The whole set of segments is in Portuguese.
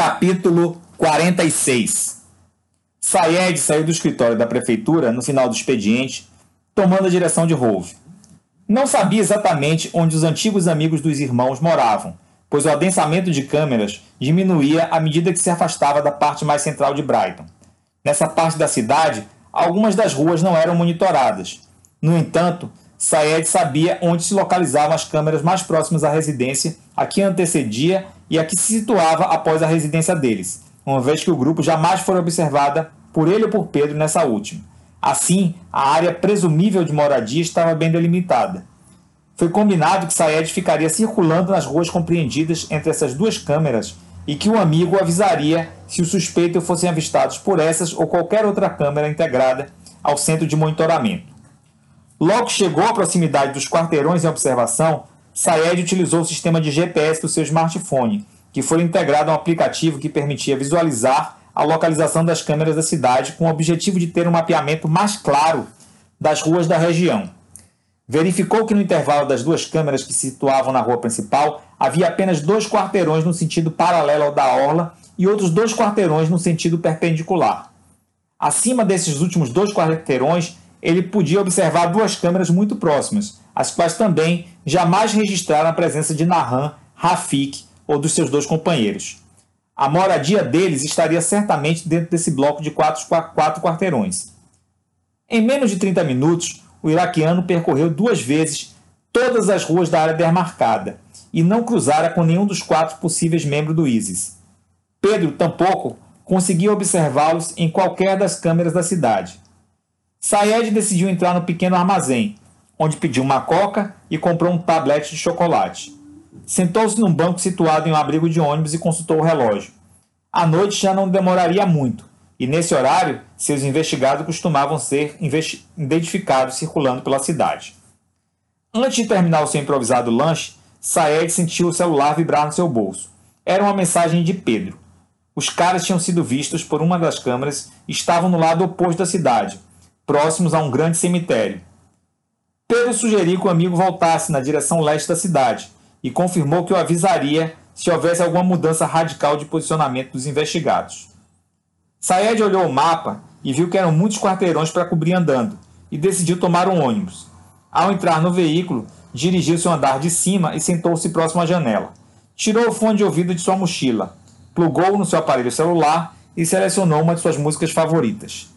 Capítulo 46 Sayed saiu do escritório da prefeitura no final do expediente, tomando a direção de Rove. Não sabia exatamente onde os antigos amigos dos irmãos moravam, pois o adensamento de câmeras diminuía à medida que se afastava da parte mais central de Brighton. Nessa parte da cidade, algumas das ruas não eram monitoradas. No entanto, Sayed sabia onde se localizavam as câmeras mais próximas à residência, a que antecedia e a que se situava após a residência deles, uma vez que o grupo jamais foi observada por ele ou por Pedro nessa última. Assim, a área presumível de moradia estava bem delimitada. Foi combinado que Sayed ficaria circulando nas ruas compreendidas entre essas duas câmeras e que o amigo avisaria se o suspeito fossem avistados por essas ou qualquer outra câmera integrada ao centro de monitoramento. Logo que chegou à proximidade dos quarteirões em observação, Sayed utilizou o sistema de GPS do seu smartphone, que foi integrado a um aplicativo que permitia visualizar a localização das câmeras da cidade com o objetivo de ter um mapeamento mais claro das ruas da região. Verificou que no intervalo das duas câmeras que se situavam na rua principal havia apenas dois quarteirões no sentido paralelo ao da orla e outros dois quarteirões no sentido perpendicular. Acima desses últimos dois quarteirões, ele podia observar duas câmeras muito próximas, as quais também jamais registraram a presença de Nahan, Rafik ou dos seus dois companheiros. A moradia deles estaria certamente dentro desse bloco de quatro, quatro quarteirões. Em menos de 30 minutos, o iraquiano percorreu duas vezes todas as ruas da área demarcada e não cruzara com nenhum dos quatro possíveis membros do ISIS. Pedro, tampouco, conseguia observá-los em qualquer das câmeras da cidade. Sayed decidiu entrar no pequeno armazém, onde pediu uma coca e comprou um tablete de chocolate. Sentou-se num banco situado em um abrigo de ônibus e consultou o relógio. A noite já não demoraria muito, e nesse horário seus investigados costumavam ser identificados circulando pela cidade. Antes de terminar o seu improvisado lanche, Saed sentiu o celular vibrar no seu bolso. Era uma mensagem de Pedro. Os caras tinham sido vistos por uma das câmeras e estavam no lado oposto da cidade, próximos a um grande cemitério. Pedro sugeriu que o amigo voltasse na direção leste da cidade e confirmou que o avisaria se houvesse alguma mudança radical de posicionamento dos investigados. Saed olhou o mapa e viu que eram muitos quarteirões para cobrir andando e decidiu tomar um ônibus. Ao entrar no veículo, dirigiu-se ao andar de cima e sentou-se próximo à janela. Tirou o fone de ouvido de sua mochila, plugou no seu aparelho celular e selecionou uma de suas músicas favoritas.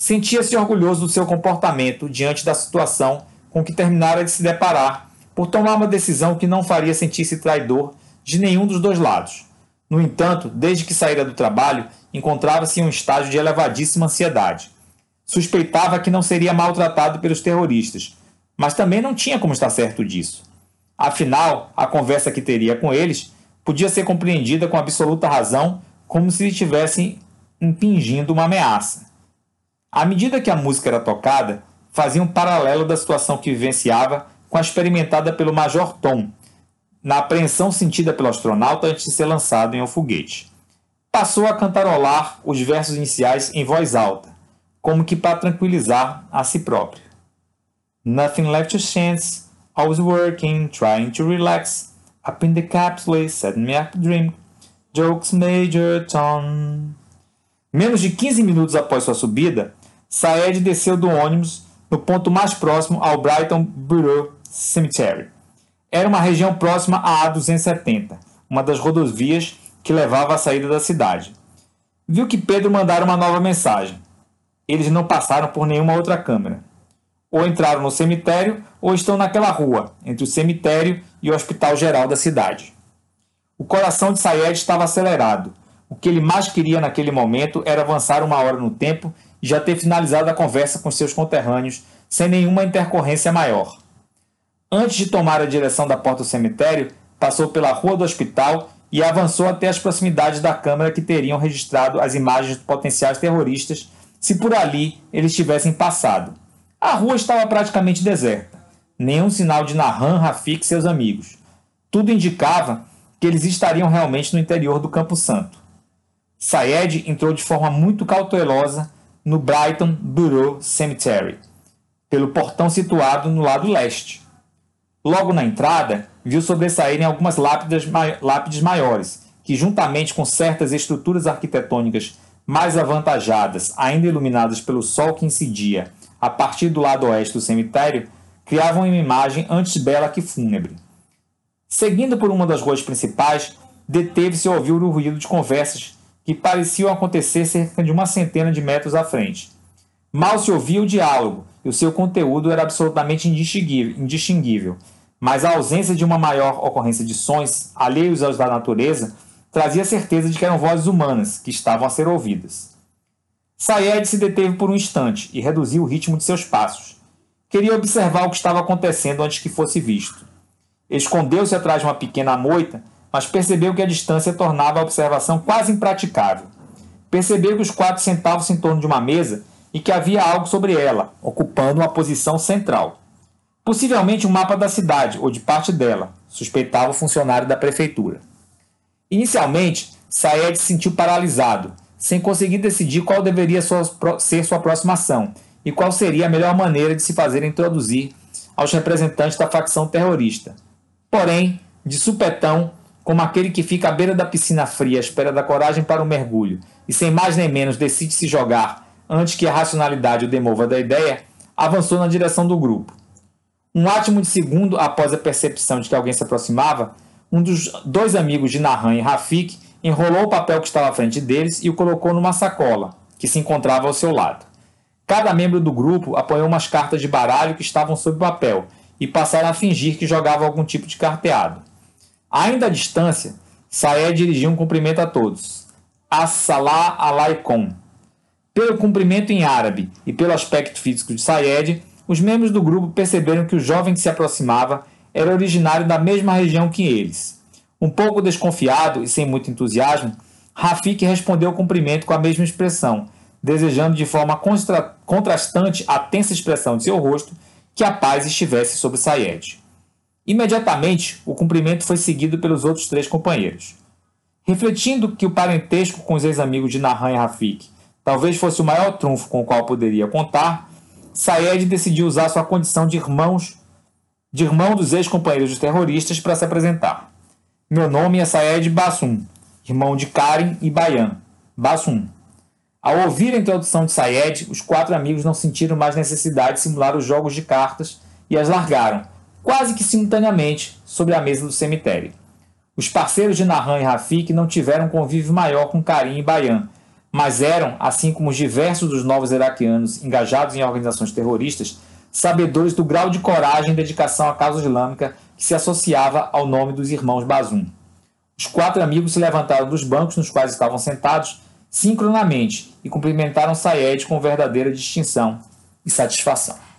Sentia-se orgulhoso do seu comportamento diante da situação com que terminara de se deparar por tomar uma decisão que não faria sentir-se traidor de nenhum dos dois lados. No entanto, desde que saíra do trabalho, encontrava-se em um estágio de elevadíssima ansiedade. Suspeitava que não seria maltratado pelos terroristas, mas também não tinha como estar certo disso. Afinal, a conversa que teria com eles podia ser compreendida com absoluta razão como se lhe estivessem impingindo uma ameaça. À medida que a música era tocada, fazia um paralelo da situação que vivenciava com a experimentada pelo Major Tom, na apreensão sentida pelo astronauta antes de ser lançado em um foguete. Passou a cantarolar os versos iniciais em voz alta, como que para tranquilizar a si próprio. Nothing left to chance, I was working, trying to relax, up in the capsule, setting me up dream, jokes Major Tom. Menos de 15 minutos após sua subida, Saed desceu do ônibus no ponto mais próximo ao Brighton Borough Cemetery. Era uma região próxima à A270, uma das rodovias que levava à saída da cidade. Viu que Pedro mandara uma nova mensagem. Eles não passaram por nenhuma outra câmera. Ou entraram no cemitério ou estão naquela rua, entre o cemitério e o hospital geral da cidade. O coração de Sayed estava acelerado. O que ele mais queria naquele momento era avançar uma hora no tempo já ter finalizado a conversa com seus conterrâneos sem nenhuma intercorrência maior. Antes de tomar a direção da porta do cemitério, passou pela rua do hospital e avançou até as proximidades da câmara que teriam registrado as imagens de potenciais terroristas se por ali eles tivessem passado. A rua estava praticamente deserta. Nenhum sinal de Nahan, Rafik e seus amigos. Tudo indicava que eles estariam realmente no interior do Campo Santo. Sayed entrou de forma muito cautelosa no Brighton Bureau Cemetery, pelo portão situado no lado leste. Logo na entrada, viu sobressaírem algumas lápides, maiores, que juntamente com certas estruturas arquitetônicas mais avantajadas, ainda iluminadas pelo sol que incidia a partir do lado oeste do cemitério, criavam uma imagem antes bela que fúnebre. Seguindo por uma das ruas principais, deteve-se a ouvir o ruído de conversas que pareciam acontecer cerca de uma centena de metros à frente. Mal se ouvia o diálogo e o seu conteúdo era absolutamente indistinguível, mas a ausência de uma maior ocorrência de sons, alheios aos da natureza, trazia certeza de que eram vozes humanas que estavam a ser ouvidas. Sayed se deteve por um instante e reduziu o ritmo de seus passos. Queria observar o que estava acontecendo antes que fosse visto. Escondeu-se atrás de uma pequena moita, mas percebeu que a distância tornava a observação quase impraticável. Percebeu que os quatro sentavam-se em torno de uma mesa e que havia algo sobre ela, ocupando uma posição central. Possivelmente um mapa da cidade ou de parte dela, suspeitava o funcionário da prefeitura. Inicialmente, Saed se sentiu paralisado, sem conseguir decidir qual deveria ser sua próxima ação e qual seria a melhor maneira de se fazer introduzir aos representantes da facção terrorista. Porém, de supetão, como aquele que fica à beira da piscina fria à espera da coragem para o mergulho e sem mais nem menos decide se jogar antes que a racionalidade o demova da ideia, avançou na direção do grupo. Um átimo de segundo após a percepção de que alguém se aproximava, um dos dois amigos de Nahan e Rafik enrolou o papel que estava à frente deles e o colocou numa sacola, que se encontrava ao seu lado. Cada membro do grupo apoiou umas cartas de baralho que estavam sob o papel e passaram a fingir que jogavam algum tipo de carteado. Ainda à distância, Saé dirigiu um cumprimento a todos. As-Salah alaikum. Pelo cumprimento em árabe e pelo aspecto físico de Sayed, os membros do grupo perceberam que o jovem que se aproximava era originário da mesma região que eles. Um pouco desconfiado e sem muito entusiasmo, Rafik respondeu ao cumprimento com a mesma expressão, desejando de forma contra contrastante a tensa expressão de seu rosto que a paz estivesse sobre Sayed. Imediatamente, o cumprimento foi seguido pelos outros três companheiros. Refletindo que o parentesco com os ex-amigos de Nahan e Rafik talvez fosse o maior trunfo com o qual poderia contar, Sayed decidiu usar sua condição de irmãos de irmão dos ex-companheiros dos terroristas para se apresentar. Meu nome é Sayed Bassum, irmão de Karen e Bayan. Bassum. Ao ouvir a introdução de Sayed, os quatro amigos não sentiram mais necessidade de simular os jogos de cartas e as largaram, quase que simultaneamente, sobre a mesa do cemitério. Os parceiros de Nahan e Rafik não tiveram convívio maior com Karim e Bayan, mas eram, assim como os diversos dos novos iraquianos engajados em organizações terroristas, sabedores do grau de coragem e dedicação à causa islâmica que se associava ao nome dos irmãos Bazum. Os quatro amigos se levantaram dos bancos nos quais estavam sentados, sincronamente, e cumprimentaram Sayed com verdadeira distinção e satisfação.